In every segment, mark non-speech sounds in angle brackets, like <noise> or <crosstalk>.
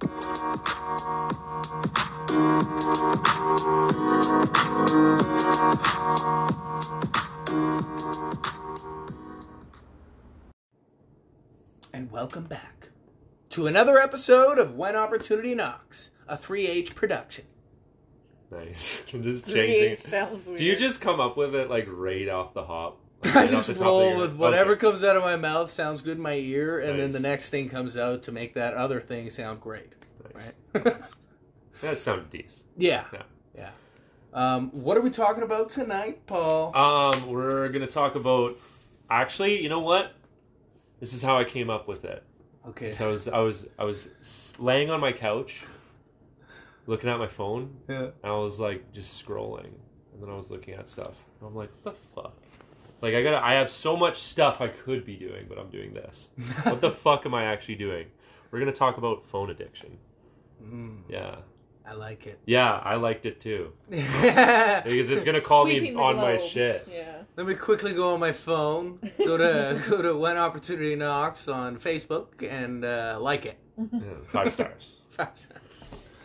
And welcome back to another episode of When Opportunity Knocks, a 3H production. Nice. I'm <laughs> just 3H changing. sounds weird. Do you just come up with it like right off the hop? Like, I right just the top of roll with whatever Okay. comes out of my mouth sounds good in my ear, and then the next thing comes out to make that other thing sound great. Nice. Right? <laughs> That sounded decent. yeah. Yeah. Yeah. Um, what are we talking about tonight, Paul? Um, we're gonna talk about. Actually, you know what? This is how I came up with it. okay. So I was, I was, I was laying on my couch, looking at my phone, Yeah. and I was like just scrolling, and then I was looking at stuff. And I'm like, what the fuck? Like I gotta, I have so much stuff I could be doing, but I'm doing this. <laughs> what the fuck am I actually doing? We're gonna talk about phone addiction. Mm, Yeah, I like it. yeah, I liked it too <laughs> because it's gonna call Sweeping me the on my shit. Yeah. Let me quickly go on my phone. Go to <laughs> go to When Opportunity Knocks on Facebook and uh, like it. Yeah, five stars.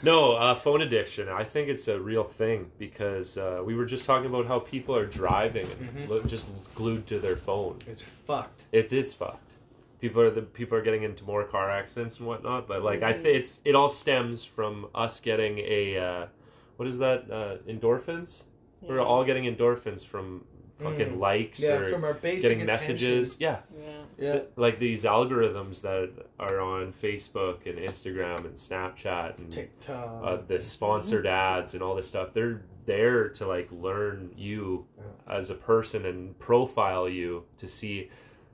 No, uh, phone addiction. I think it's a real thing because uh, we were just talking about how people are driving and Mhm. lo- just glued to their phone. it's fucked. It is fucked. People are the people are getting into more car accidents and whatnot. But like I think it's it all stems from us getting a uh, what is that uh, endorphins? We're all getting endorphins from fucking Mm. likes Yeah, or from our basic getting messages. Yeah, Yeah. Yeah. like these algorithms that are on Facebook and Instagram and Snapchat and TikTok. uh, the sponsored ads and all this stuff they're there to like learn you as a person and profile you to see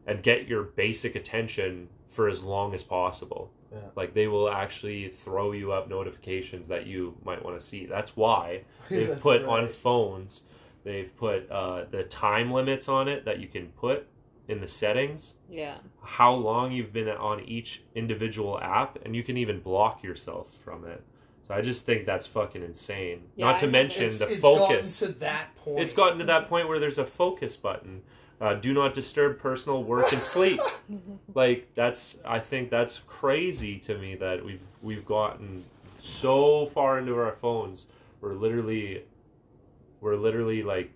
and get your basic attention for as long as possible Yeah. like they will actually throw you up notifications that you might want to see that's why <laughs> they've That's put on phones they've put uh, the time limits on it that you can put in the settings Yeah. how long you've been on each individual app and you can even block yourself from it so i just think that's fucking insane Yeah, not I to know. mention It's, the it's focus gotten to that point. it's gotten to that point where there's a focus button uh, do not disturb personal work and sleep <laughs> like that's i think that's crazy to me that we've we've gotten so far into our phones we're literally we're literally like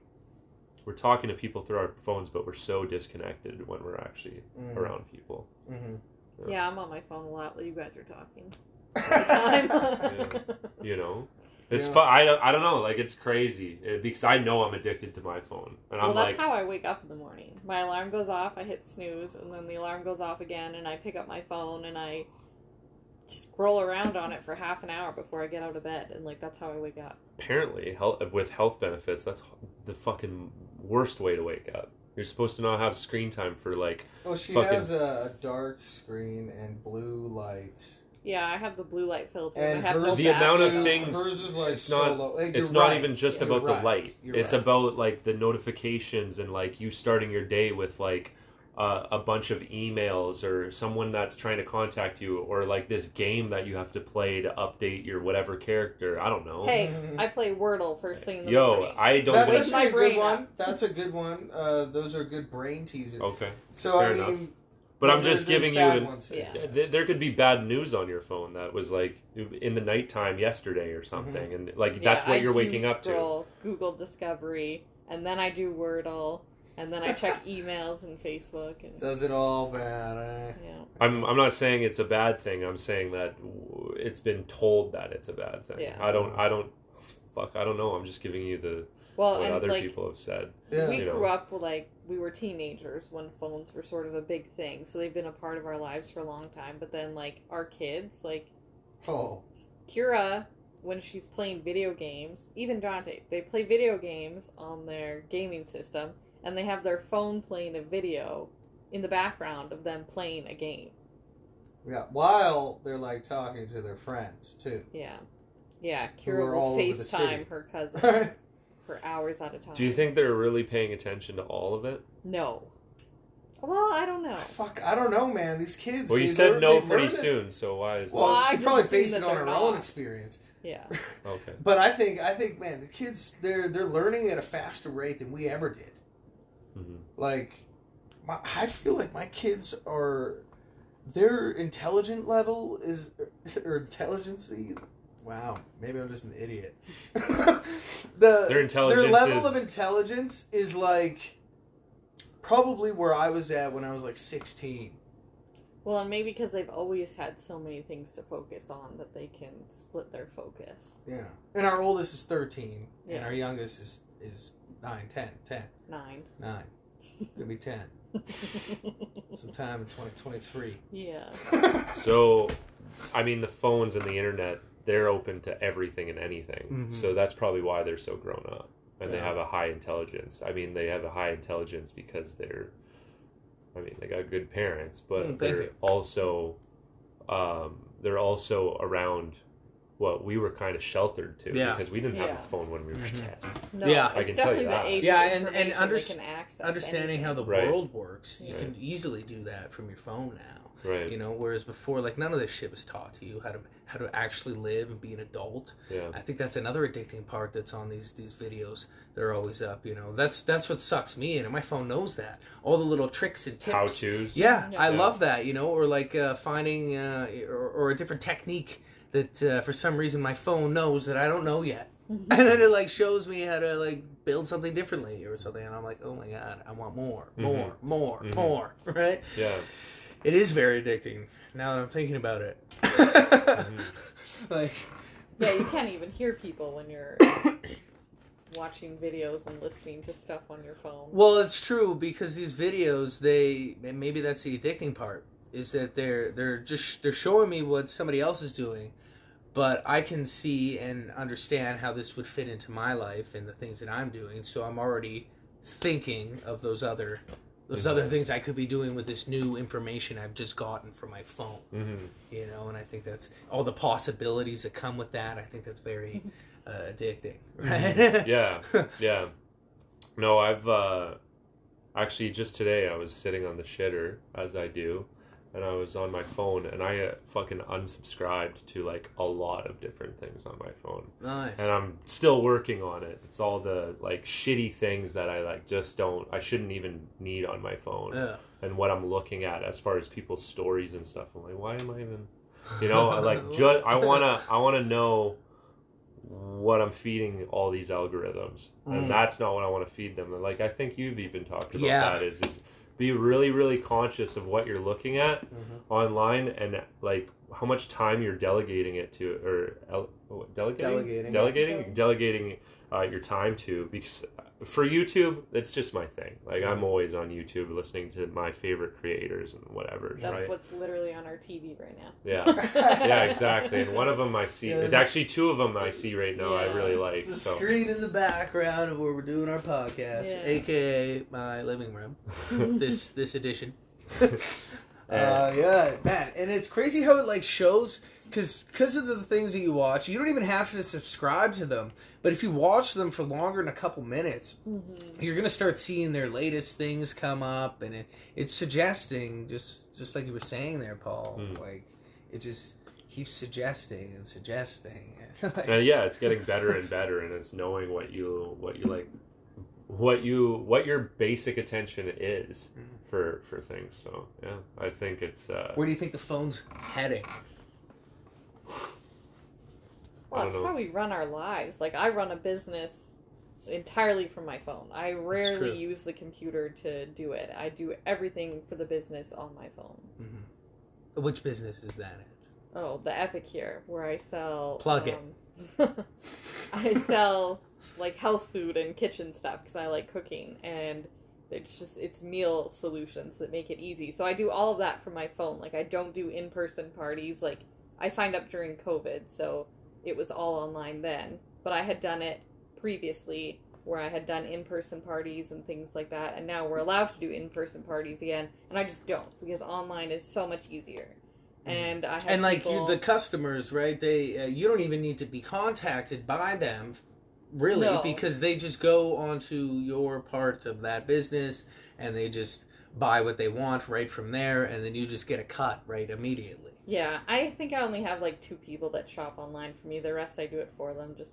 we're talking to people through our phones but we're so disconnected when we're actually Mm. around people Mhm. Yeah, I'm on my phone a lot while you guys are talking. <laughs> All the you know it's Yeah. fu- I, don't- I don't know like it's crazy uh, because i know i'm addicted to my phone and i'm well, that's like how I wake up in the morning. My alarm goes off, I hit snooze, and then the alarm goes off again, and I pick up my phone and I scroll around on it for half an hour before I get out of bed, and like that's how I wake up. apparently health, with health benefits that's the fucking worst way to wake up you're supposed to not have screen time for like Oh, she Fucking- has a, a dark screen and blue light. Yeah, I have the blue light filter. And I have no hers The amount of things- Hers is like it's so not- low. Like, eh, it's not right. even just You're about right. the light You're it's right. about like the notifications and like you starting your day with like uh, a bunch of emails or someone that's trying to contact you or like this game that you have to play to update your whatever character i don't know Hey, I play Wordle first thing in the yo morning. i don't That's wake actually my a good one. up. That's a good one. Uh, those are good brain teasers. okay so fair I enough. mean, but i'm just giving you an. Yeah. Th- there could be bad news on your phone that was like in the nighttime yesterday or something and like that's what I you're doom waking up to Google Discovery, and then I do Wordle, and then I check emails and Facebook, and Does it all bad? Eh? yeah. I'm, I'm not saying it's a bad thing i'm saying that it's been told that it's a bad thing Yeah. i don't i don't fuck i don't know i'm just giving you the Well, what and other like people have said Yeah. we you know. grew up like we were teenagers when phones were sort of a big thing, so they've been a part of our lives for a long time. But then like our kids, like Oh, Kira, when she's playing video games, even Dante, they play video games on their gaming system, and they have their phone playing a video in the background of them playing a game. yeah. While they're like talking to their friends too. Yeah. Yeah, Who Kira will over the city. FaceTime her cousin <laughs> for hours at a time. do you think they're really paying attention to all of it No. Well, I don't know. Fuck, I don't know, man. These kids. well you they said learn- no pretty soon so why is Well, Well, I she probably assume based it on they're her own experience. Yeah. okay <laughs> But I think I think man, the kids they're they're learning at a faster rate than we ever did. Like, my, I feel like my kids are their intelligent level is <laughs> or intelligency. Wow, maybe I'm just an idiot. <laughs> the Their intelligence their level is- of intelligence is like probably where I was at when I was like 16. Well, and maybe because they've always had so many things to focus on that they can split their focus. Yeah, and our oldest is 13, and our youngest is is 9, 10, 10, Nine. 9. Could be 10. <laughs> Sometime in 2023. yeah. <laughs> So, I mean, the phones and the internet, they're open to everything and anything. Mhm. So that's probably why they're so grown up. And they have a high intelligence. I mean, they have a high intelligence because they're, I mean, they got good parents, but Mm, they're you. also, um, they're also around what we were kind of sheltered to Yeah. because we didn't have Yeah. a phone when we were Mhm. 10. No, Yeah. I can tell you definitely that. Yeah, and- and information underst- they can Understanding anything. how the Right. world works, you Yeah. can easily do that from your phone now. Right. You know, whereas before, like none of this shit was taught to you how to how to actually live and be an adult. Yeah. I think that's another addicting part that's on these these videos that are always up. You know, that's that's what sucks me in, and my phone knows that. All the little tricks and tips. How to's. Yeah, Yeah. I Yeah. love that. You know, or like uh, finding uh, or, or a different technique that uh, for some reason my phone knows that I don't know yet. <laughs> and then it like shows me how to like build something differently or something and i'm like oh my god i want more more more Mhm. more <laughs> right Yeah. it is very addicting now that i'm thinking about it <laughs> like Yeah, you can't even hear people when you're <coughs> watching videos and listening to stuff on your phone. well it's true because these videos they maybe that's the addicting part is that they're they're just they're showing me what somebody else is doing but i can see and understand how this would fit into my life and the things that i'm doing so i'm already thinking of those other those Mhm. other things i could be doing with this new information i've just gotten from my phone hmm you know and i think that's all the possibilities that come with that i think that's very <laughs> uh, addicting right <laughs> Yeah. Yeah. No, I've uh actually just today I was sitting on the shitter as I do and I was on my phone and I uh, fucking unsubscribed to like a lot of different things on my phone. nice And I'm still working on it. It's all the like shitty things that I like just don't I shouldn't even need on my phone. yeah And what I'm looking at as far as people's stories and stuff. I'm like, why am I even you know, I like <laughs> just I want to I want to know what I'm feeding all these algorithms, Mm. and that's not what I want to feed them. Like I think you've even talked about Yeah. that. Is is be really really conscious of what you're looking at Mhm. online and like how much time you're delegating it to or el- oh, delegating Delegating. delegating delegating uh, your time to because for YouTube it's just my thing. Like I'm always on YouTube listening to my favorite creators and whatever. That's right? what's literally on our TV right now. Yeah. <laughs> yeah, exactly. And one of them I see. Yeah, it's actually two of them I see right now. I really like. The So screen in the background of where we're doing our podcast. Yeah. aka my living room <laughs> this this edition <laughs> Uh, uh yeah man and it's crazy how it like shows because because of the things that you watch you don't even have to subscribe to them but if you watch them for longer than a couple minutes Mm-hmm. you're gonna start seeing their latest things come up and it, it's suggesting just just like you were saying there paul Mm. like it just keeps suggesting and suggesting Like, <laughs> and yeah, it's getting better and better, and it's knowing what you what you like, what you what your basic attention is Mhm. for for things. So yeah, I think it's. Uh, where do you think the phone's heading Well, I it's know. how we run our lives. Like I run a business entirely from my phone. I rarely use the computer to do it. I do everything for the business on my phone. which business is that in Oh, the Epicure, where I sell. Plug it. um, <laughs> I sell like health food and kitchen stuff because I like cooking, and it's just it's meal solutions that make it easy. So I do all of that from my phone. Like I don't do in person parties. Like I signed up during COVID, so it was all online then. But I had done it previously where I had done in person parties and things like that, and now we're allowed to do in person parties again, and I just don't because online is so much easier. And I have and like people- you, the customers right they uh, you don't even need to be contacted by them really No. because they just go onto your part of that business and they just buy what they want right from there and then you just get a cut right immediately Yeah, I think I only have like two people that shop online for me. The rest I do it for them just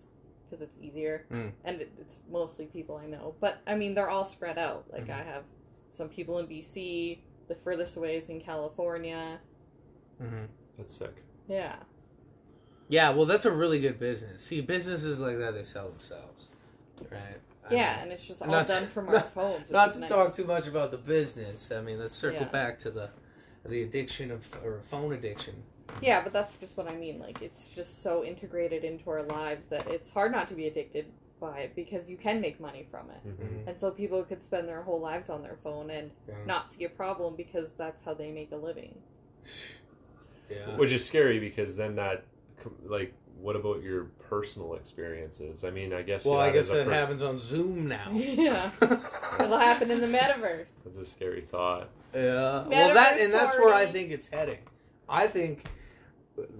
because it's easier, Mm. and it, it's mostly people I know. But I mean, they're all spread out. Like Mhm. I have some people in BC. The furthest away is in California. Mm-hmm. That's sick. Yeah. Yeah, well, that's a really good business. See, businesses like that they sell themselves, right? I Yeah, mean, and it's just all not to- done from our <laughs> not- phones. which not to nice. talk too much about the business. I mean, let's circle Yeah. back to the the addiction of or phone addiction. Yeah, but that's just what I mean. Like, it's just so integrated into our lives that it's hard not to be addicted by it because you can make money from it. hmm And so people could spend their whole lives on their phone and not see a problem because that's how they make a living. <sighs> Yeah. Which is scary because then that, com- like, what about your personal experiences? I mean, I guess. well, I that guess is that pers- happens on Zoom now. <laughs> yeah. It'll happen in the metaverse. That's a scary thought. Yeah. Well, that and that's where I think it's heading. I think,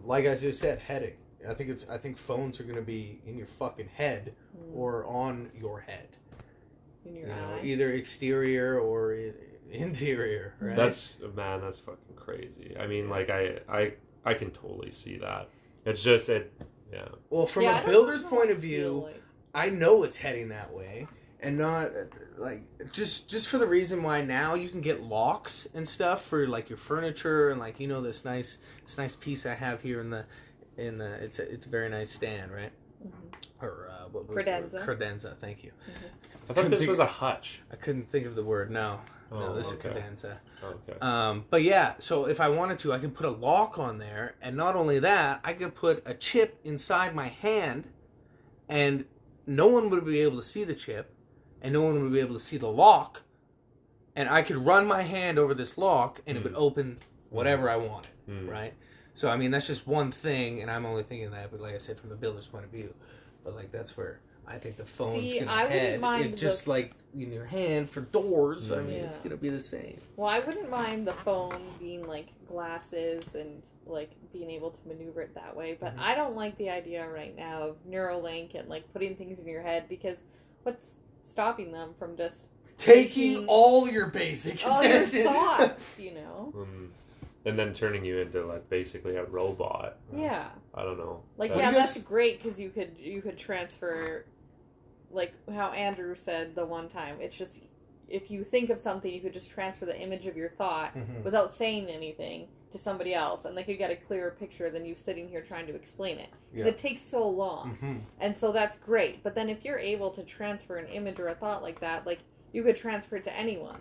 like I just said, heading. I think it's. I think phones are going to be in your fucking head Mm, or on your head. in You your know, either exterior or interior. Right. That's man, that's fucking crazy. I mean, like, I, I, I can totally see that. It's just it, yeah. well, from Yeah, I a don't builder's point of view, like- I know it's heading that way, and not like just just for the reason why now you can get locks and stuff for like your furniture and like you know this nice this nice piece I have here in the in the it's a, it's a very nice stand right Mhm. or uh, what, what- Credenza. credenza thank you I thought this think- was a hutch. I couldn't think of the word no no Oh, this okay. is credenza Okay. um, but yeah, so if I wanted to, I could put a lock on there, and not only that, I could put a chip inside my hand, and no one would be able to see the chip, and no one would be able to see the lock, and I could run my hand over this lock, and it would Mm. open whatever I wanted, Mm. right? So I mean, that's just one thing, and I'm only thinking that, but like I said, from the builder's point of view, but like that's where. I think the phone's See, gonna I wouldn't head. mind It's the- just like in your hand for doors. I mean, it's Yeah. gonna be the same. Well, I wouldn't mind the phone being like glasses and like being able to maneuver it that way, but Mhm. I don't like the idea right now of Neuralink and like putting things in your head because what's stopping them from just taking Taking all your basic all your attention. thoughts, <laughs> you know? Um, and then turning you into like basically a robot. Yeah. I don't know. Like That- yeah, Because- that's great because you could you could transfer, like how Andrew said the one time. It's just if you think of something, you could just transfer the image of your thought Mhm. without saying anything to somebody else, and they could get a clearer picture than you sitting here trying to explain it because Yeah. it takes so long. Mhm. And so that's great. But then if you're able to transfer an image or a thought like that, like you could transfer it to anyone.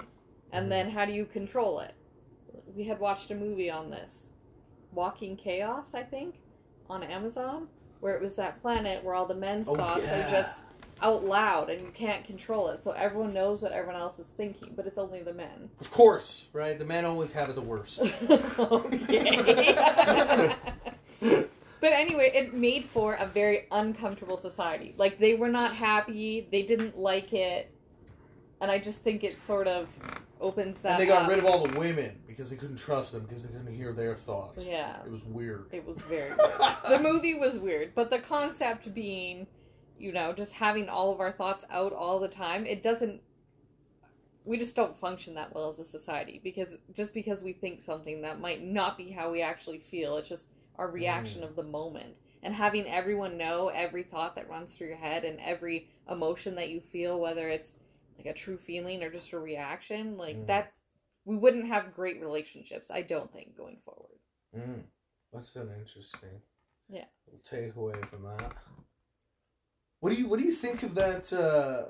And Mhm. then how do you control it? We had watched a movie on this. Walking Chaos, I think, on Amazon, where it was that planet where all the men's Oh, thoughts yeah. are just out loud and you can't control it. So everyone knows what everyone else is thinking, but it's only the men. Of course, right? The men always have it the worst. <laughs> But anyway, it made for a very uncomfortable society. Like they were not happy, they didn't like it, and I just think it sort of opens that. and they got up. rid of all the women because they couldn't trust them because they couldn't hear their thoughts. Yeah, It was weird. it was very weird. the movie was weird, but the concept being, you know, just having all of our thoughts out all the time, it doesn't. We just don't function that well as a society because just because we think something that might not be how we actually feel, it's just our reaction of the moment. And having everyone know every thought that runs through your head and every emotion that you feel, whether it's like a true feeling or just a reaction, like Mm. that, we wouldn't have great relationships, I don't think, going forward. Mm. That's been interesting. Yeah. We'll take away from that. What do you What do you think of that? Uh,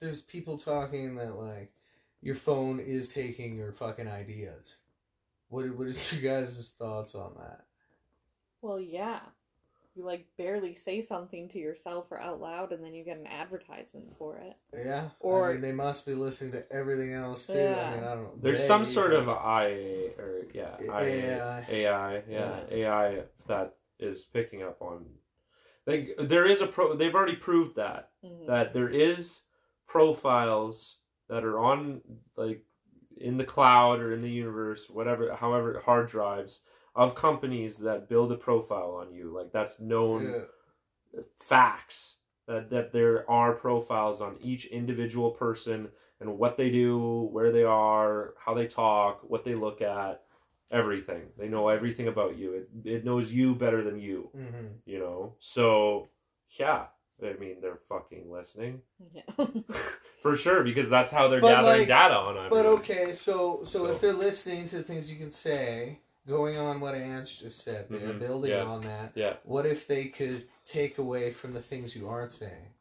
there's people talking that like your phone is taking your fucking ideas. What What is <laughs> your guys' thoughts on that? Well, yeah. You like barely say something to yourself or out loud, and then you get an advertisement for it. Yeah. Or- I mean, they must be listening to everything else too. Yeah. I mean, I don't know. There's They- some sort of IA or yeah, AI. IA, AI, yeah, AI that is picking up on. Like there is a pro. They've already proved that Mhm. that there is profiles that are on like in the cloud or in the universe, whatever, however, hard drives of companies that build a profile on you. Like that's known Yeah. facts that that there are profiles on each individual person and what they do, where they are, how they talk, what they look at, everything. They know everything about you. It it knows you better than you, Mm-hmm. you know. So, yeah. I mean, they're fucking listening Yeah. <laughs> for sure because that's how they're But, gathering like- data on everyone. But okay, so, so So- if they're listening to the things you can say, going on what Ants just said, they're Mhm, building yeah. on that. Yeah. What if they could take away from the things you aren't saying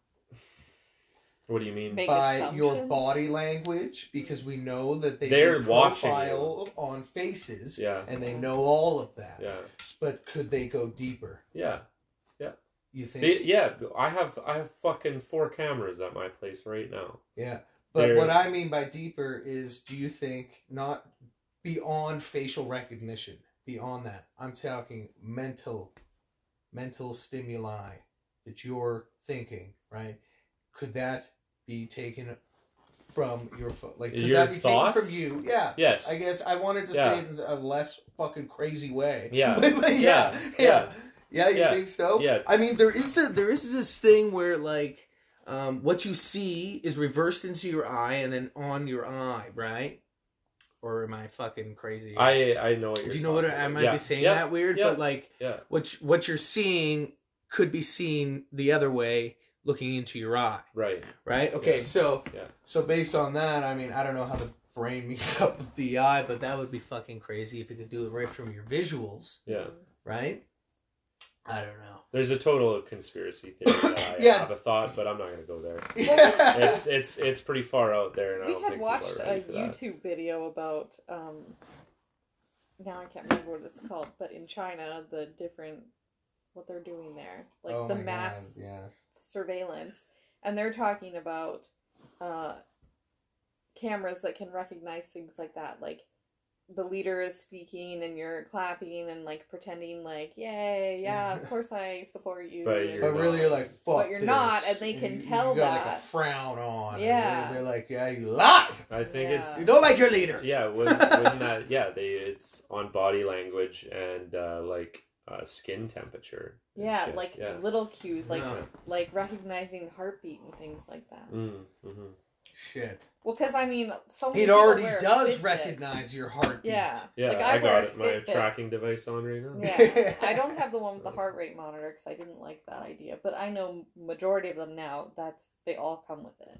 What do you mean? Make by your assumptions? body language? Because we know that they They're do watching profile on faces, Yeah. and they uh-huh. know all of that. Yeah. But could they go deeper? Yeah. Yeah. You think? They- yeah. I have I have fucking four cameras at my place right now. Yeah. But They're- what I mean by deeper is do you think not beyond facial recognition, beyond that, I'm talking mental mental stimuli that you're thinking, right? Could that be taken from your phone? Like could Your that be thoughts? taken from you? Yeah. Yes. I guess I wanted to Yeah. say it in a less fucking crazy way. <laughs> Yeah. Yeah, Yeah. yeah. Yeah, you Yeah. think so? Yeah. I mean, there is a there is this thing where like um, what you see is reversed into your eye and then on your eye, right? Or am I fucking crazy? I I know what you're. Do you know what I might yeah. be saying that weird? But like Yeah. what you- what you're seeing could be seen the other way, looking into your eye, Right. right? Okay, Yeah. so Yeah. So based on that, I mean, I don't know how the brain <laughs> meets up with the eye, but that would be fucking crazy if you could do it right from your visuals, Yeah. right? I don't know. There's a total conspiracy theory that I <coughs> Yeah. have a thought, but I'm not going to go there. <laughs> Yeah. It's it's it's pretty far out there, and I we don't had think watched a ready for that. YouTube video about um now I can't remember what it's called, but in China the different what they're doing there. Like Oh the mass God, yes. surveillance. And they're talking about uh cameras that can recognize things like that. Like the leader is speaking and you're clapping and like pretending like, Yay, yeah, of course I support you. But you're But really, you're like, fuck. But you're this. not, and they can You- tell you got like a that. frown on. Yeah. They're, they're like, yeah, you lied. I think Yeah. it's You don't like your leader. yeah. Wouldn't, wouldn't that yeah? They it's on body language and uh, like uh, skin temperature. Yeah, shit. like yeah. little cues, like No. like recognizing heartbeat and things like that. Mm, hmm Shit. Well, because I mean, so many It already wear does Fitbit. recognize your heartbeat. Yeah, Yeah, Like, I, I got it. My tracking device on right now. Yeah, <laughs> I don't have the one with the heart rate monitor because I didn't like that idea. But I know majority of them now. That's they all come with it.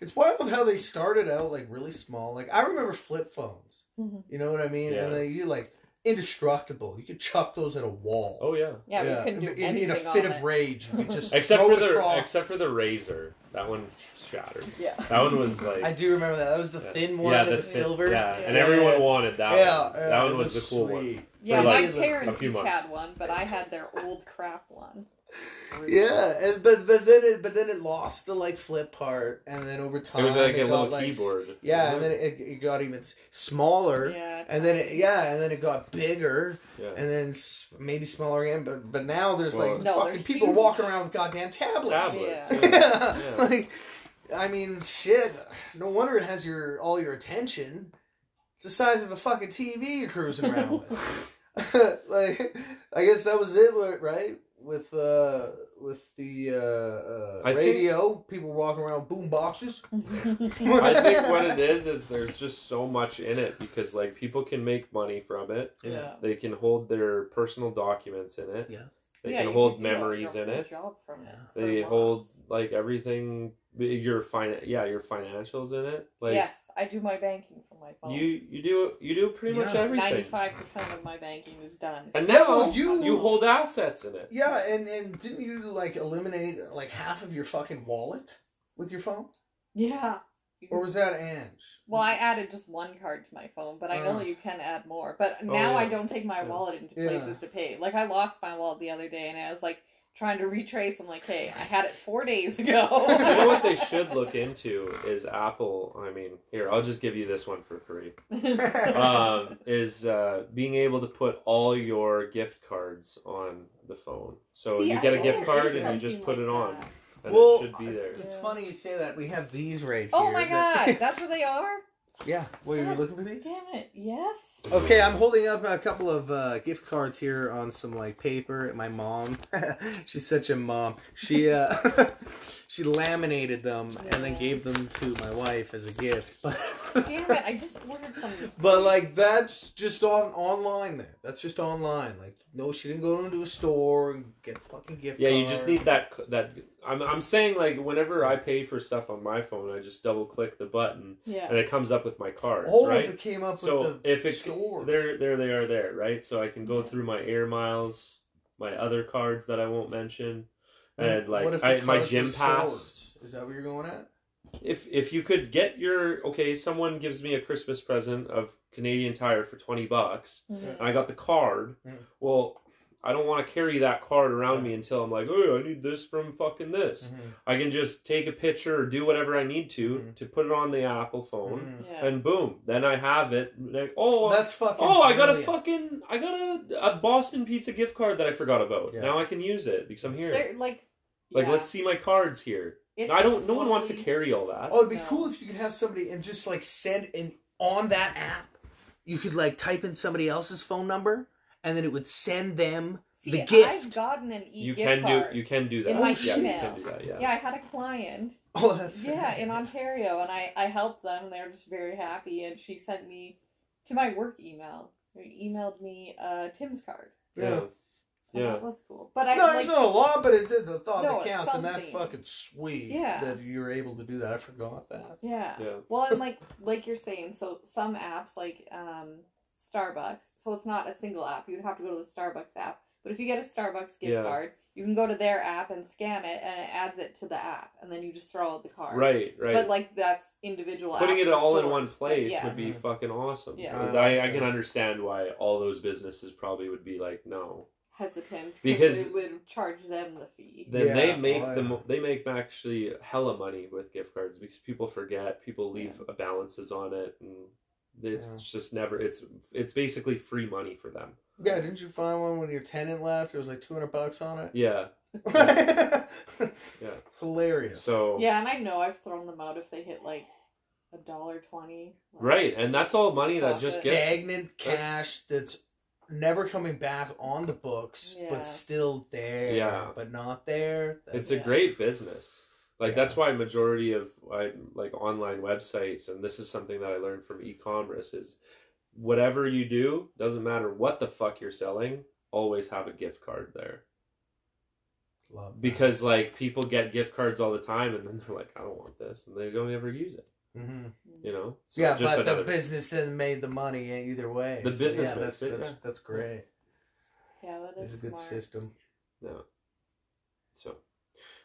It's wild how they started out like really small. Like I remember flip phones. Mhm. You know what I mean? Yeah. And they you like indestructible. You could chuck those at a wall. Oh yeah. Yeah, you can do in, in a fit on of it. rage, you could just <laughs> Except throw for it the across. except for the Razr, that one shattered. <laughs> Yeah. That one was like I do remember that. That was the Yeah. thin one yeah, that the was thin- silver. Yeah, and everyone wanted that yeah, one. yeah, that one was the looks cool one. sweet. Yeah, For, my parents each months. had one, but I had their old crap one. Yeah, and, but but then it but then it lost the like flip part, and then over time It was like a got, little like, s- keyboard. Yeah, and then it, it got even smaller, Yeah. and then it, yeah, and then it got bigger, yeah. and then maybe smaller again. But but now there's Well- like No, fucking people huge. walking around with goddamn tablets. Tablets. Yeah. Yeah. <laughs> Yeah. like I mean, shit. No wonder it has your all your attention. It's the size of a fucking TV you're cruising around with. <laughs> <laughs> like, I guess that was it, right? With uh, with the uh, I uh, think- radio, people walking around boom boxes. <laughs> I think what it <laughs> is is there's just so much in it because like people can make money from it. Yeah. They can hold their personal documents in it. Yeah. They Yeah, can hold could do a- memories in whole it. Job from it. They lots. hold like everything your fin yeah, your financials in it. Like yes, I do my banking from my phone. you you do you do pretty much everything. Ninety-five percent of my banking is done. And now well, you- you hold assets in it. Yeah, and and didn't you like eliminate like half of your fucking wallet with your phone, Yeah. or was that Ange? Well, I added just one card to my phone, but I know Uh. that you can add more. But Oh, now I don't take my Yeah. wallet into Yeah. places to pay. Like I lost my wallet the other day, and I was like trying to retrace. I'm like, hey, I had it four days <laughs> ago. you know what they <laughs> should look into is Apple. I mean, here I'll just give you this one for free. <laughs> Um, is uh, being able to put all your gift cards on the phone. So See, you get a gift card and you just something put it on, that. and well, it should be there. It's Yeah. funny you say that. We have these right here. Oh my that- god, that's where they are. Yeah. What are you looking for these? Damn it! Yes. Okay, I'm holding up a couple of uh, gift cards here on some like paper. My mom, <laughs> she's such a mom. She uh, <laughs> she laminated them and then gave them to my wife as a gift. But <laughs> Damn it! I just ordered from this. But like that's just on online there. That's just online. Like no, she didn't go into a store and get fucking gift. Yeah, you just need that. That I'm. I'm saying like whenever I pay for stuff on my phone, I just double click the button Yeah. and it comes up with my cards. Oh, right. if it came up so with the if it store. there there they are there right so i can go through my air miles my other cards that i won't mention and like What if the I, my gym pass? Is that what you're going at? if if you could get your okay someone gives me a christmas present of canadian tire for 20 bucks Mhm. and i got the card Mm. well i don't want to carry that card around me until i'm like oh i need this from fucking this i can just take a picture or do whatever i need to Mhm. to put it on the apple phone Mhm. Yeah. and boom then i have it like oh That's fucking. Oh, I got a fucking I got a, a Boston Pizza gift card that I forgot about. Yeah. Now I can use it because I'm here. They're like. like yeah. let's see my cards here. It's I don't no one wants to carry all that. Oh, it'd be No. cool if you could have somebody and just like send in on that app. you could like type in somebody else's phone number, and then it would send them See, the I've gift. gotten an e you can card. do you can do that. In my yeah, you can do that, yeah. Yeah, I had a client. Oh, that's Yeah, in Ontario, and I I helped them, and they were just very happy. And she sent me to my work email. They emailed me uh, Tim's card. Yeah. And Yeah. That was cool. But I no, like, it's not a lot, but it's the thought No, that counts, and that's fucking sweet. Yeah. that you were able to do that. I forgot that. Yeah. Yeah. Well, and like like you're saying, so some apps like um, Starbucks, so it's not a single app. You would have to go to the Starbucks app. But if you get a Starbucks gift Yeah. card, you can go to their app and scan it, and it adds it to the app, and then you just throw out the card. Right, right. But like that's individual. Putting apps it for all in stores. one But place yes. would be fucking awesome. Yeah. Uh, I, I can understand why all those businesses probably would be like, no. hesitant Because- it would charge them the fee. Then Yeah, they make oh, them yeah. they make actually hella money with gift cards because people forget, people leave balances on it and it's Yeah. just never it's it's basically free money for them. Yeah, didn't you find one when your tenant left? It was like two hundred bucks on it. Yeah. <laughs> yeah, hilarious. So Yeah, and I know I've thrown them out if they hit like a dollar twenty. right, and that's all money that just gets stagnant cash that's never coming back on the books, Yeah. but still there. Yeah. but not there. it's a Yeah. great business. Like Yeah. that's why majority of I, like online websites, and this is something that I learned from e-commerce is whatever you do doesn't matter what the fuck you're selling, always have a gift card there Love that. because like people get gift cards all the time, and then they're like, I don't want this, and they don't ever use it. Mhm. You know? So yeah, just but another- the business then made the money either way. The business yeah, makes that's, it, That's, yeah. that's great. Yeah, that It's is a good smart. system. No. So,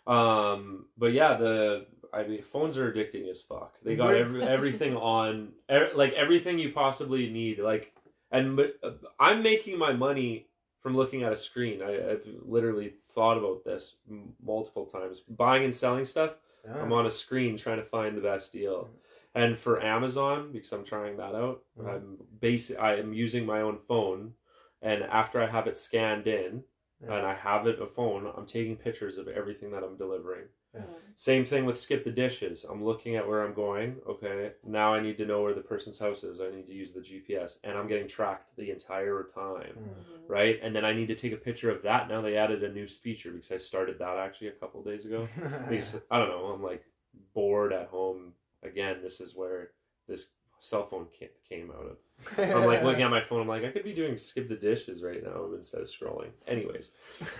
um, but yeah, the I mean, phones are addicting as fuck. They got every, <laughs> everything on, er, like everything you possibly need. Like, and uh, I'm making my money from looking at a screen. I, I've literally thought about this m- multiple times. Buying and selling stuff. Yeah. I'm on a screen trying to find the best deal. And for Amazon, because I'm trying that out, Mhm. I'm basic. I am using my own phone, and after I have it scanned in, Yeah. and I have it a phone, I'm taking pictures of everything that I'm delivering. Mm. Same thing with skip the dishes. I'm looking at where I'm going. Okay, now I need to know where the person's house is. I need to use the GPS, and I'm getting tracked the entire time, Mhm. right? And then I need to take a picture of that. Now they added a new feature because I started that actually a couple days ago. <laughs> Because I don't know, I'm like bored at home again. This is where this cell phone came out of. I'm like looking at my phone. I'm like, I could be doing skip the dishes right now instead of scrolling. Anyways,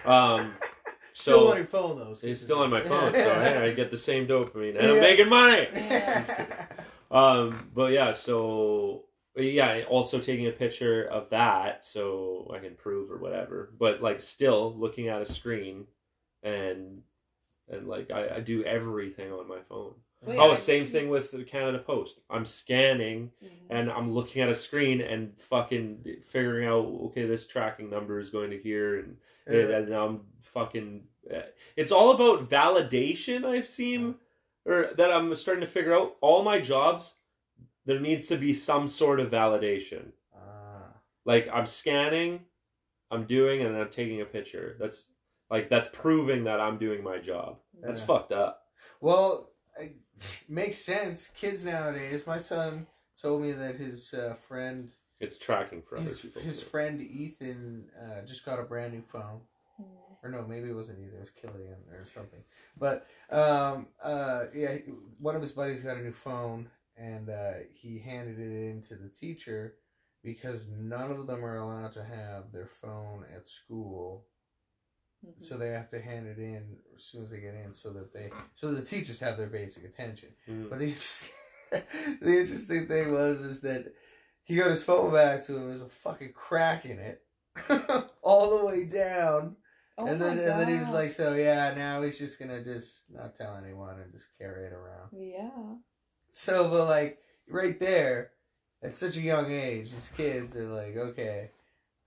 um, <laughs> still so on your phone though. it's still on my phone, so hey, I get the same dopamine, and I'm making money. <laughs> Yeah. Um, but yeah, so yeah, also taking a picture of that so I can prove or whatever. But like, still looking at a screen, and and like I, I do everything on my phone. Well, Oh, yeah, same thing with the Canada Post. I'm scanning Mhm. and I'm looking at a screen and fucking figuring out okay, this tracking number is going to here, and, Yeah. and I'm fucking. uh, It's all about validation. I've seen, or that I'm starting to figure out. All my jobs, there needs to be some sort of validation. Ah. Like I'm scanning, I'm doing, and I'm taking a picture. That's like that's proving that I'm doing my job. That's Yeah. fucked up. Well, it makes sense. Kids nowadays, my son, told me that his uh, friend, It's tracking for other his, people. his too. friend Ethan, uh, just got a brand new phone. Hmm. or no, maybe it wasn't either. It was Killian or something. But um, uh, yeah, one of his buddies got a new phone, and uh, he handed it in to the teacher because none of them are allowed to have their phone at school. Mhm. So they have to hand it in as soon as they get in, so that they so the teachers have their basic attention. Mm. But the <laughs> interesting, the interesting thing was is that he got his phone back to him. There's a fucking crack in it, <laughs> all the way down. Oh and then my and then he was God. like, so yeah, now he's just gonna just not tell anyone and just carry it around. yeah. So, but like right there, at such a young age, these kids are like, okay,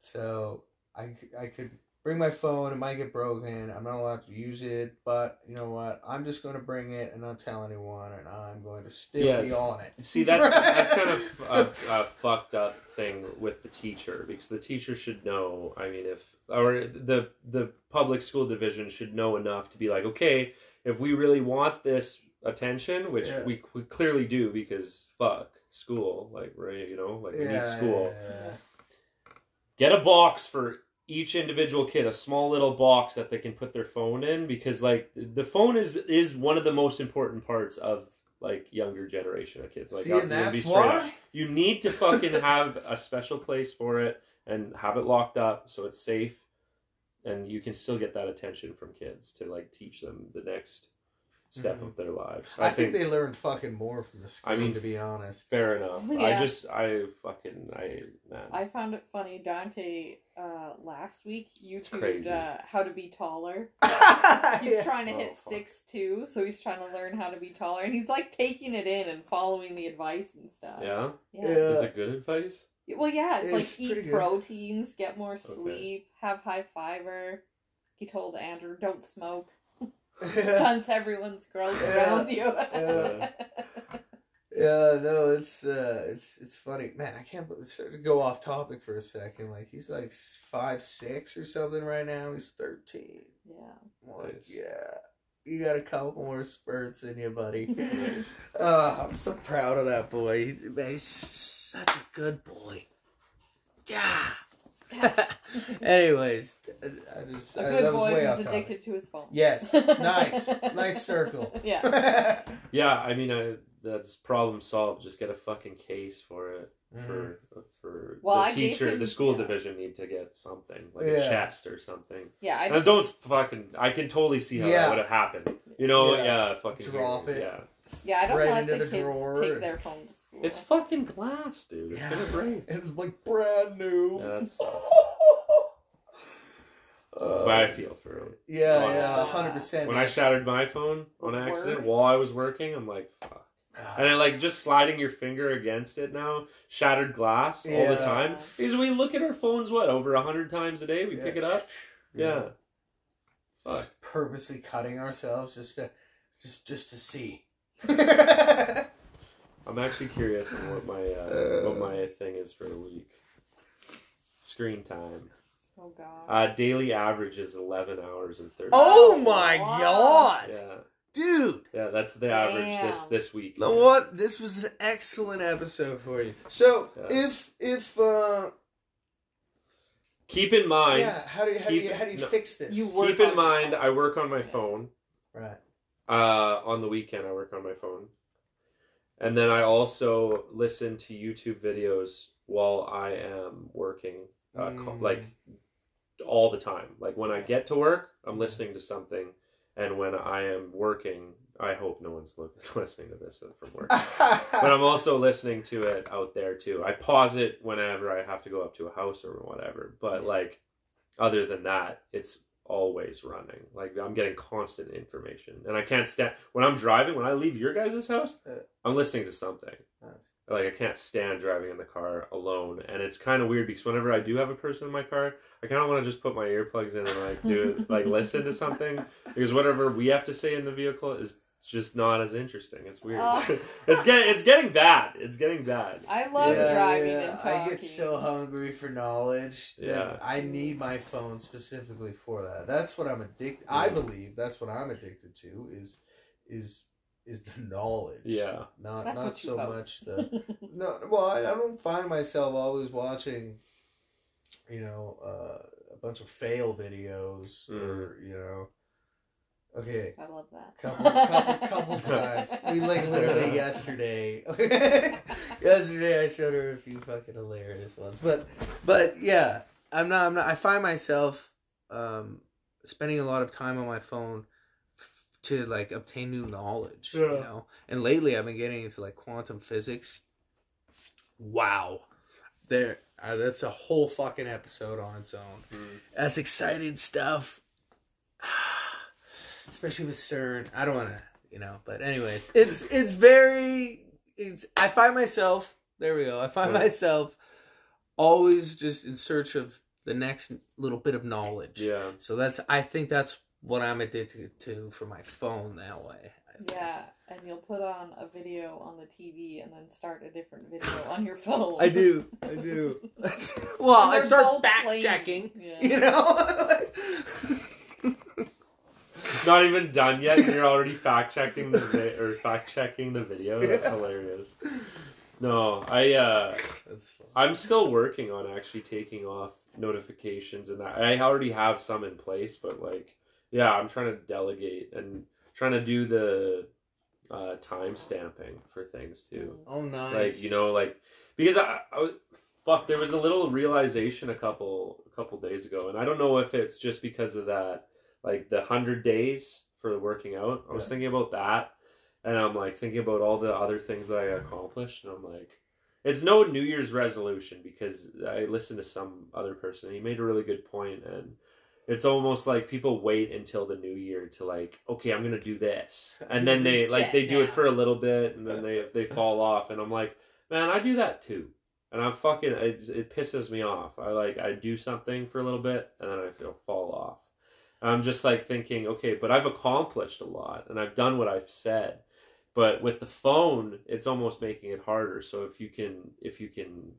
so I I could bring my phone, it might get broken, I'm not allowed to use it, but you know what? I'm just gonna bring it and not tell anyone, and I'm going to still be on it. See, that's <laughs> that's kind of a, a fucked up thing with the teacher because the teacher should know. I mean, if or the the public school division should know enough to be like, okay, if we really want this attention, which Yeah. we, we clearly do because fuck school, like right, you know, like we need school. yeah, Get a box for each individual kid, a small little box that they can put their phone in because like the phone is is one of the most important parts of like younger generation of kids. Like See, and that's up. why. You need to fucking <laughs> have a special place for it and have it locked up so it's safe and you can still get that attention from kids to like teach them the next step Mhm. of their lives. I, think, they learned fucking more from the screen, I mean, to be honest. fair enough. <laughs> I just I fucking I man. I found it funny. Dante uh, last week YouTubed crazy. uh, how to be taller. <laughs> He's Yeah. trying to Oh, hit fuck. six two, so he's trying to learn how to be taller, and he's like taking it in and following the advice and stuff. yeah? Yeah. Yeah. Is it good advice? Well, yeah, it's, It's like eat good. proteins, get more sleep, have high fiber. He told Andrew, "Don't smoke. Stunts everyone's growth Yeah. around you." Yeah. Yeah, no, it's uh, it's it's funny, man. I can't believe, so to go off topic for a second. Like he's like five six or something right now. He's thirteen. yeah. I'm like, Nice. yeah, you got a couple more spurts in you, buddy. <laughs> uh, I'm so proud of that boy. He, man, he's such a good boy. Yeah. <laughs> Anyways, I, I just A I- good that was boy who's off topic. addicted to his phone. Yes, <laughs> nice, nice circle. <laughs> Yeah. Yeah, I mean I, that's problem solved. Just get a fucking case for it. Mhm. For for Well, the I teacher, him- the school yeah. division need to get something like Yeah. a chest or something. Yeah, I just, don't fucking. I can totally see how Yeah. that would have happened. You know, Yeah. yeah, fucking Drop it. Yeah, yeah, I don't right let into the, the kids drawer take their phone to school. it's fucking glass, dude. It's Yeah. gonna break. <laughs> It was like brand new. Yeah, that's. <laughs> Uh, But I feel for him. Yeah, Honestly. yeah, hundred percent. When I shattered my phone on accident worst. while I was working, I'm like, fuck. And then, like, just sliding your finger against it now, shattered glass all the time. Because we look at our phones, what, over a hundred times a day? We pick it up? Yeah. Fuck. purposely cutting ourselves just to, just just to see. I'm actually curious on what my uh, what my thing is for a week. Screen time. oh god. Uh, daily average is 11 hours and 30. oh my Wow. god, Yeah, dude! yeah, that's the average this Damn. this week. You know what? This was an excellent episode for you. So Yeah. if if uh Keep in mind, yeah, how do you how do keep- you how do you no. fix this? You work keep in your mind, phone. I work on my phone. right. Uh, on the weekend, I work on my phone, and then I also listen to YouTube videos while I am working, uh, co- Mm. like all the time. Like when I get to work, I'm listening to something, and when I am working, I hope no one's <laughs> listening to this from work. <laughs> but I'm also listening to it out there too. I pause it whenever I have to go up to a house or whatever. But like, other than that, it's always running. Like I'm getting constant information, and I can't stand when I'm driving. When I leave your guys' house, Uh. I'm listening to something. Nice. Like I can't stand driving in the car alone, and it's kind of weird because whenever I do have a person in my car, I kind of want to just put my earplugs in and like do it, like listen to something <laughs> because whatever we have to say in the vehicle is just not as interesting. It's weird. Oh. <laughs> it's getting it's getting bad. It's getting bad. I love Yeah, driving yeah. and talking. I get so hungry for knowledge Yeah. I need my phone specifically for that. That's what I'm addicted. I believe that's what I'm addicted to is is is the knowledge. Yeah. Not That's not so hope. much the <laughs> no. Well, I, I don't find myself always watching, you know, uh, a bunch of fail videos or you know. Okay, I love that. couple couple couple <laughs> times. We like <laughs> literally yesterday. <laughs> yesterday I showed her a few fucking hilarious ones. But but yeah, I'm not I'm not I find myself um spending a lot of time on my phone f- to like obtain new knowledge, Yeah. you know. And lately I've been getting into like quantum physics. Wow. There uh, that's a whole fucking episode on its own. Mm. That's exciting stuff. <sighs> Especially with CERN. I don't want to, you know, but anyways, <laughs> it's it's very it's I find myself, there we go. I find Yeah. myself always just in search of the next little bit of knowledge. Yeah. So that's I think that's what I'm addicted to for my phone that way. Yeah, and you'll put on a video on the TV and then start a different video <laughs> on your phone. I do. I do. <laughs> well, I start both fact checking, Yeah. you know? Not even done yet. and You're already fact checking the vi- or fact checking the video. That's Yeah. hilarious. No, I uh, that's. I'm still working on actually taking off notifications and that. I already have some in place, but like, yeah, I'm trying to delegate and trying to do the uh, time stamping for things too. Oh, nice. Like you know, like because I, I was fuck. There was a little realization a couple a couple days ago, and I don't know if it's just because of that, like the hundred days for working out. I was Yeah. thinking about that, and I'm like thinking about all the other things that I accomplished, and I'm like. It's no New Year's resolution because I listened to some other person. He made a really good point, and it's almost like people wait until the new year to like, okay, I'm gonna do this, and then they like they do it for a little bit, and then they they fall off, and I'm like, man, I do that too, and I'm fucking it, it pisses me off. I like I do something for a little bit, and then I feel fall off. I'm just like thinking, okay, but I've accomplished a lot, and I've done what I've said. But with the phone, it's almost making it harder. So if you can, if you can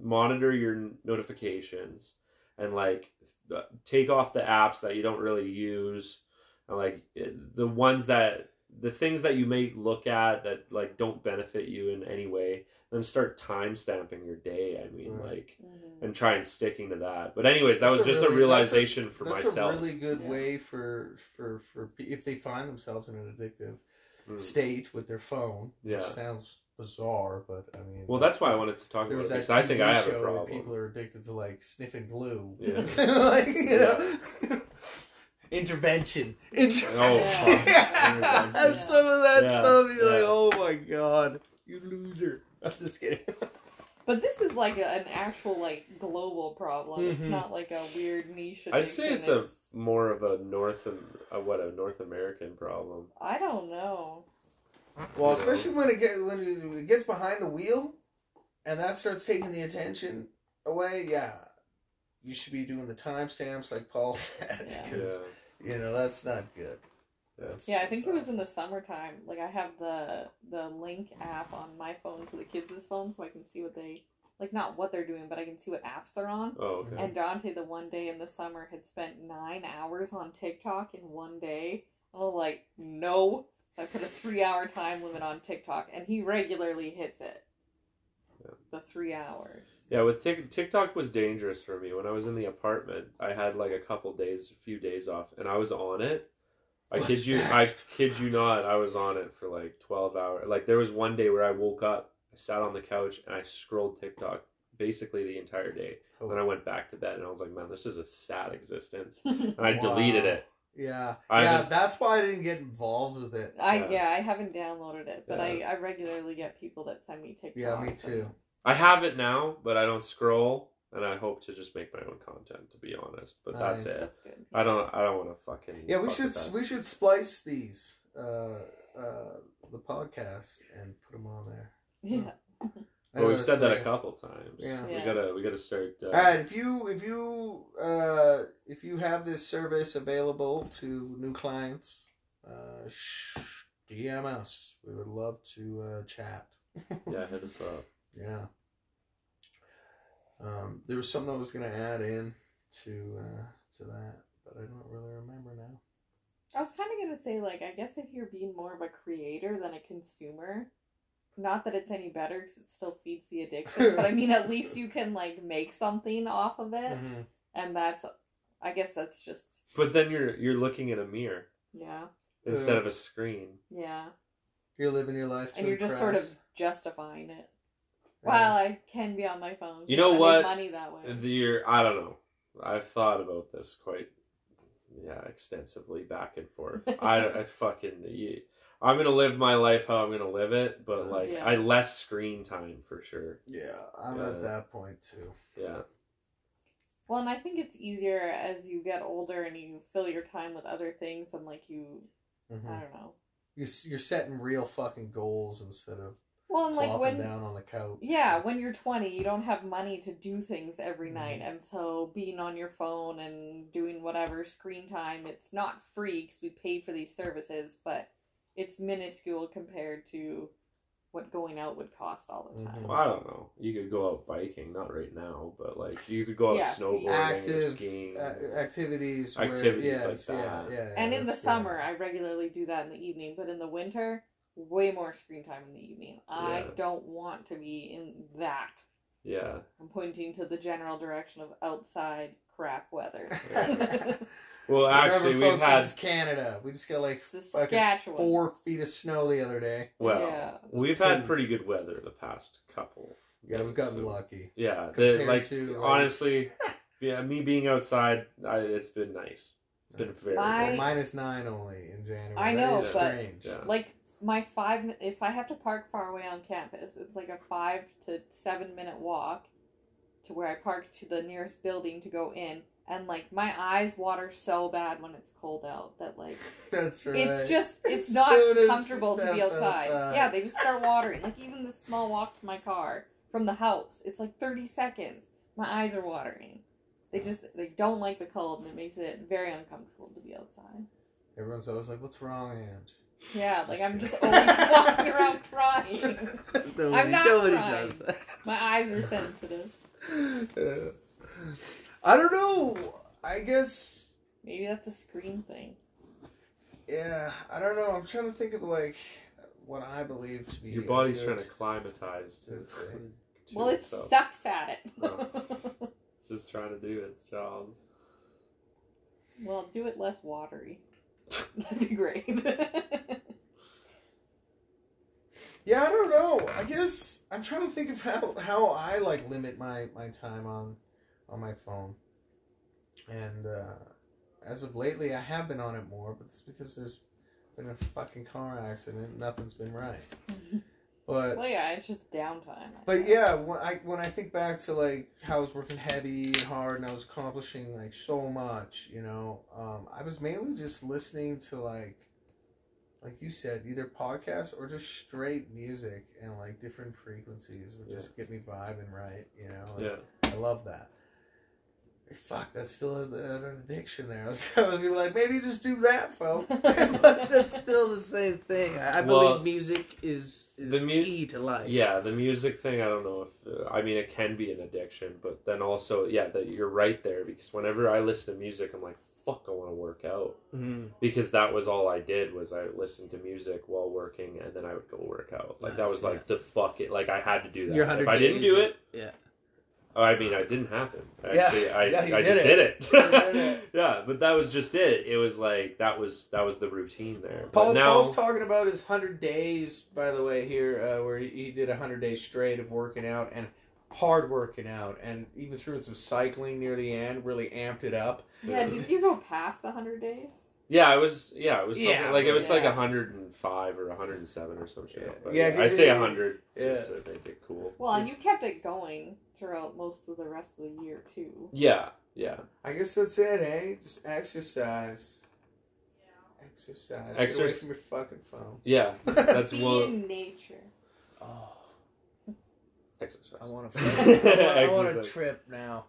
monitor your notifications and like uh, take off the apps that you don't really use, and like the ones that the things that you may look at that like don't benefit you in any way, then start time stamping your day. I mean, Right. like Mhm. and try and sticking to that. But anyways, that That's was a just really- a realization for That's myself. a really good Yeah. way for for for if they find themselves in an addictive Mm. state with their phone. Yeah. Which sounds bizarre, but I mean. Well, that's why I wanted to talk There about it that because I think I TV have a problem. people are addicted to like sniffing glue. Yeah. <laughs> like, you know. Intervention. Inter- Oh, fuck. <laughs> Yeah. Some of that Yeah, stuff, you're like, oh my god, you loser. <laughs> I'm just kidding. But this is like a, an actual like global problem. It's Mhm. not like a weird niche. I'd say addiction. it's a more of a North, Am- a, what a North American problem. I don't know. Well, especially when it get when it gets behind the wheel, and that starts taking the attention away. Yeah, you should be doing the timestamps like Paul <laughs> said, Yeah. because you know that's not good. That's, Yeah, I think it was in the summertime. Like I have the the link app on my phone to the kids' phone, so I can see what they like. Not what they're doing, but I can see what apps they're on. Oh, okay. And Dante, the one day in the summer, had spent nine hours on TikTok in one day. I was like, no. So I put a three hour time limit on TikTok, and he regularly hits it. Yeah. The three hours. Yeah, with Tik TikTok was dangerous for me. When I was in the apartment, I had like a couple days, a few days off, and I was on it. I What's kid you, next? I kid you not, I was on it for like twelve hours. Like there was one day where I woke up, I sat on the couch, and I scrolled TikTok basically the entire day. Oh. Then I went back to bed, and I was like, man, this is a sad existence, <laughs> and I deleted it. Yeah, I yeah. haven't- That's why I didn't get involved with it. Yeah. yeah. I haven't downloaded it, but Yeah. I, I regularly get people that send me TikToks. Yeah, me and- too. I have it now, but I don't scroll, and I hope to just make my own content. To be honest, but that's it. That's good. I don't. I don't want to fucking. Yeah, we should we should splice these uh uh the podcasts and put them on there. <laughs> Yeah. <laughs> I Well, we've said that a couple times. Yeah. We gotta. We gotta start. Uh, All right, if you if you uh, if you have this service available to new clients, uh, sh- DM us. We would love to uh, chat. Yeah, hit us up. Yeah. Um, there was something I was gonna add in to uh, to that, but I don't really remember now. I was kind of gonna say like I guess if you're being more of a creator than a consumer, not that it's any better because it still feeds the addiction, but I mean at <laughs> least you can like make something off of it, Mhm. and that's I guess that's just But then you're you're looking at a mirror yeah instead Yeah. of a screen. yeah, You're living your life to and you're just sort of justifying it. Yeah. Well, I can be on my phone. You know I make what? Money that way. The year I don't know. I've thought about this quite yeah extensively back and forth. <laughs> I, I fucking you, I'm gonna live my life how I'm gonna live it, but like Yeah. I less screen time for sure. Yeah, I'm Yeah. at that point too. Yeah, Well, and I think it's easier as you get older and you fill your time with other things and like you, Mhm. I don't know. You're, you're setting real fucking goals instead of Well, and like when down on the couch. Yeah, when you're 20, you don't have money to do things every Mhm. night. And so being on your phone and doing whatever screen time, it's not free because we pay for these services, but it's minuscule compared to what going out would cost all the time. Mhm. well, I don't know. You could go out biking, not right now, but like you could go out Yeah, see. snowboarding or active skiing. uh, activities. Where, Activities like that. Yeah, yeah, And in the that's good. summer, I regularly do that in the evening, but in the winter, way more screen time in the evening. I Yeah. don't want to be in that. yeah, I'm pointing to the general direction of outside crap weather. <laughs> well, actually, Remember, folks, we've had this is Canada. We just got like Saskatchewan. four feet of snow the other day. well, Yeah. we've had pretty good weather the past couple. Yeah, we've days, gotten so- lucky. Yeah, the, like to, honestly, <laughs> yeah, me being outside, I, it's been nice. It's been very My- nice. Minus nine only in January. I That know, is but- strange. Yeah. like my five if i have to park far away on campus it's like a five to seven minute walk to where i park to the nearest building to go in and like my eyes water so bad when it's cold out that like <laughs> That's right. it's just it's As not soon comfortable to be outside. outside. yeah they just start watering like even the small walk to my car from the house it's like 30 seconds my eyes are watering they just they don't like the cold and it makes it very uncomfortable to be outside Everyone's always like, "What's wrong, Ange?" Yeah like i'm just always <laughs> walking around crying nobody, I'm not nobody crying. does that. My eyes are sensitive. Uh, I don't know. I guess. Maybe that's a screen thing. Yeah, I don't know. I'm trying to think of like what I believe to be Your body's good- trying to climatize to. <laughs> to well, it itself. sucks at it. No. <laughs> It's just trying to do its job. well, do it less watery. <laughs> That'd be great. <laughs> Yeah, I don't know. I guess I'm trying to think of how how I like limit my my time on on my phone. And uh as of lately, I have been on it more, but it's because there's been a fucking car accident. Nothing's been right. <laughs> But well, yeah, it's just downtime. I But guess. yeah, when I when I think back to like how I was working heavy and hard and I was accomplishing like so much, you know, um, I was mainly just listening to like, like you said, either podcasts or just straight music and like different frequencies would just get me vibing right, you know. and Yeah. I love that. Fuck, that's still a, an addiction there. <laughs> I was, I was gonna be like, maybe just do that, folks. <laughs> but that's still the same thing. I, I Well, believe music is is the mu- key to life. Yeah, the music thing, I don't know if. Uh, I mean, it can be an addiction, but then also, yeah, that you're right there because whenever I listen to music, I'm like, fuck, I want to work out. Mhm. Because that was all I did was I listened to music while working and then I would go work out. Like, that Nice, was like the fuck it. Like, I had to do that. If I didn't do it, yeah. Oh, I mean, I didn't happen. Yeah, Actually, I, yeah, you I did just it. did it. Did it. <laughs> yeah, but that was just it. It was like that was that was the routine there. Paul, but now, Paul's talking about his hundred days, by the way, here uh, where he, he did a hundred days straight of working out and hard working out, and even threw in some cycling near the end, really amped it up. yeah. Did you go past hundred days? yeah, it was yeah, it was something, Yeah, like it was like yeah. hundred and five or hundred and seven or some shit. Yeah. But Yeah, yeah, I he- say hundred yeah. just to make it cool. Well, and you kept it going throughout most of the rest of the year too. Yeah, yeah. I guess that's it, eh? Just exercise. Exercise. Get away from your fucking phone. Yeah, <laughs> that's Be what in nature. Oh, exercise. I want to. <laughs> I want a trip now.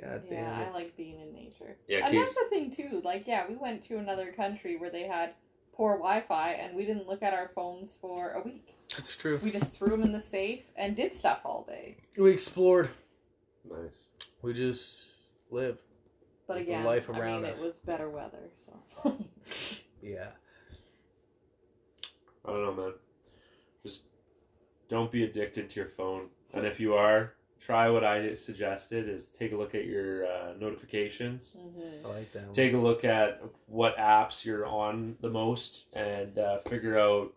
God damn Yeah, it. I like being in nature. Yeah, and that's Keith. the thing too. Like, yeah, we went to another country where they had poor Wi-Fi, and we didn't look at our phones for a week. That's true. We just threw them in the safe and did stuff all day. We explored. Nice. We just live. But with the again, life I around mean, us. it was better weather, so. <laughs> Yeah. I don't know, man. Just don't be addicted to your phone. And if you are, try what I suggested: is take a look at your uh, notifications. Mhm. I like that. Take a look at what apps you're on the most, and uh, figure out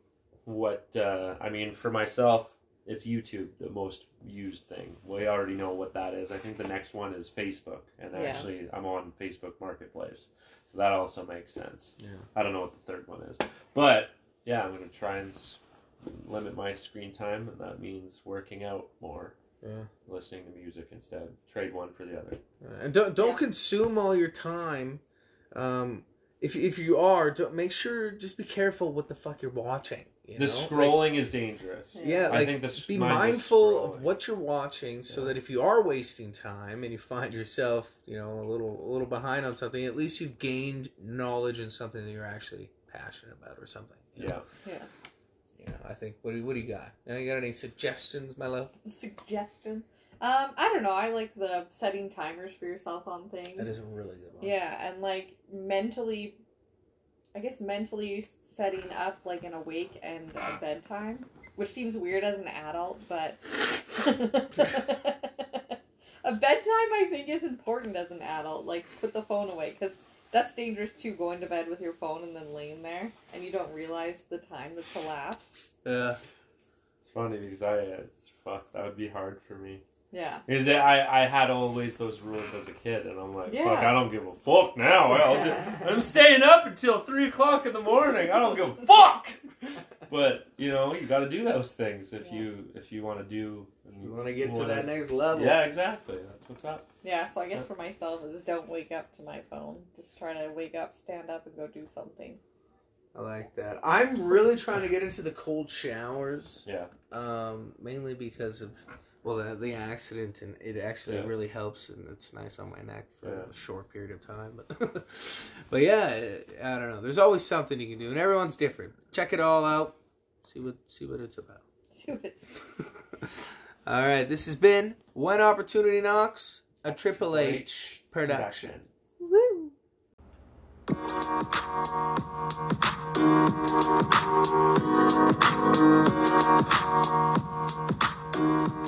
what. Uh, I mean, for myself, it's YouTube, the most used thing. We already know what that is. I think the next one is Facebook, and Yeah. actually, I'm on Facebook Marketplace, so that also makes sense. Yeah. I don't know what the third one is, but yeah, I'm gonna try and limit my screen time, and that means working out more, Yeah. listening to music instead. Trade one for the other. And don't don't Yeah. consume all your time. Um, if if you are, don't, make sure just be careful what the fuck you're watching. You the know? Like, scrolling is dangerous. yeah, I think this be mindless mindful of what you're watching, so Yeah. that if you are wasting time and you find yourself, you know, a little a little behind on something, at least you've gained knowledge in something that you're actually passionate about or something. you know? Yeah. Yeah. I think. What do you, what do you got? Now you got any suggestions, my love? Suggestion. Um, I don't know. I like the setting timers for yourself on things. That is a really good one. Yeah, and like mentally, I guess mentally setting up like an awake and a bedtime, which seems weird as an adult, but <laughs> <laughs> a bedtime I think is important as an adult. Like put the phone away because that's dangerous too. Going to bed with your phone and then laying there and you don't realize the time that's elapsed. Yeah. It's funny because I, uh, it's, fuck, that would be hard for me. Yeah, Because I, I had always those rules as a kid, and I'm like, fuck, I don't give a fuck now. <laughs> I'll Yeah. I'm staying up until three o'clock in the morning. I don't give a fuck. <laughs> But you know, you got to do those things if Yeah. you if you want to do. You want to get wanna- that next level. Yeah, exactly. That's what's up. Yeah. So I guess for myself is don't wake up to my phone. Just try to wake up, stand up, and go do something. I like that. I'm really trying to get into the cold showers. Yeah. Um, mainly because of well the, the accident and it actually Yeah. really helps and it's nice on my neck for Yeah. a short period of time. But <laughs> but yeah, I don't know. There's always something you can do and everyone's different. Check it all out. See what see what it's about. <laughs> Do it. <laughs> all right, this has been When Opportunity Knocks, a Triple H production. Woo! Thank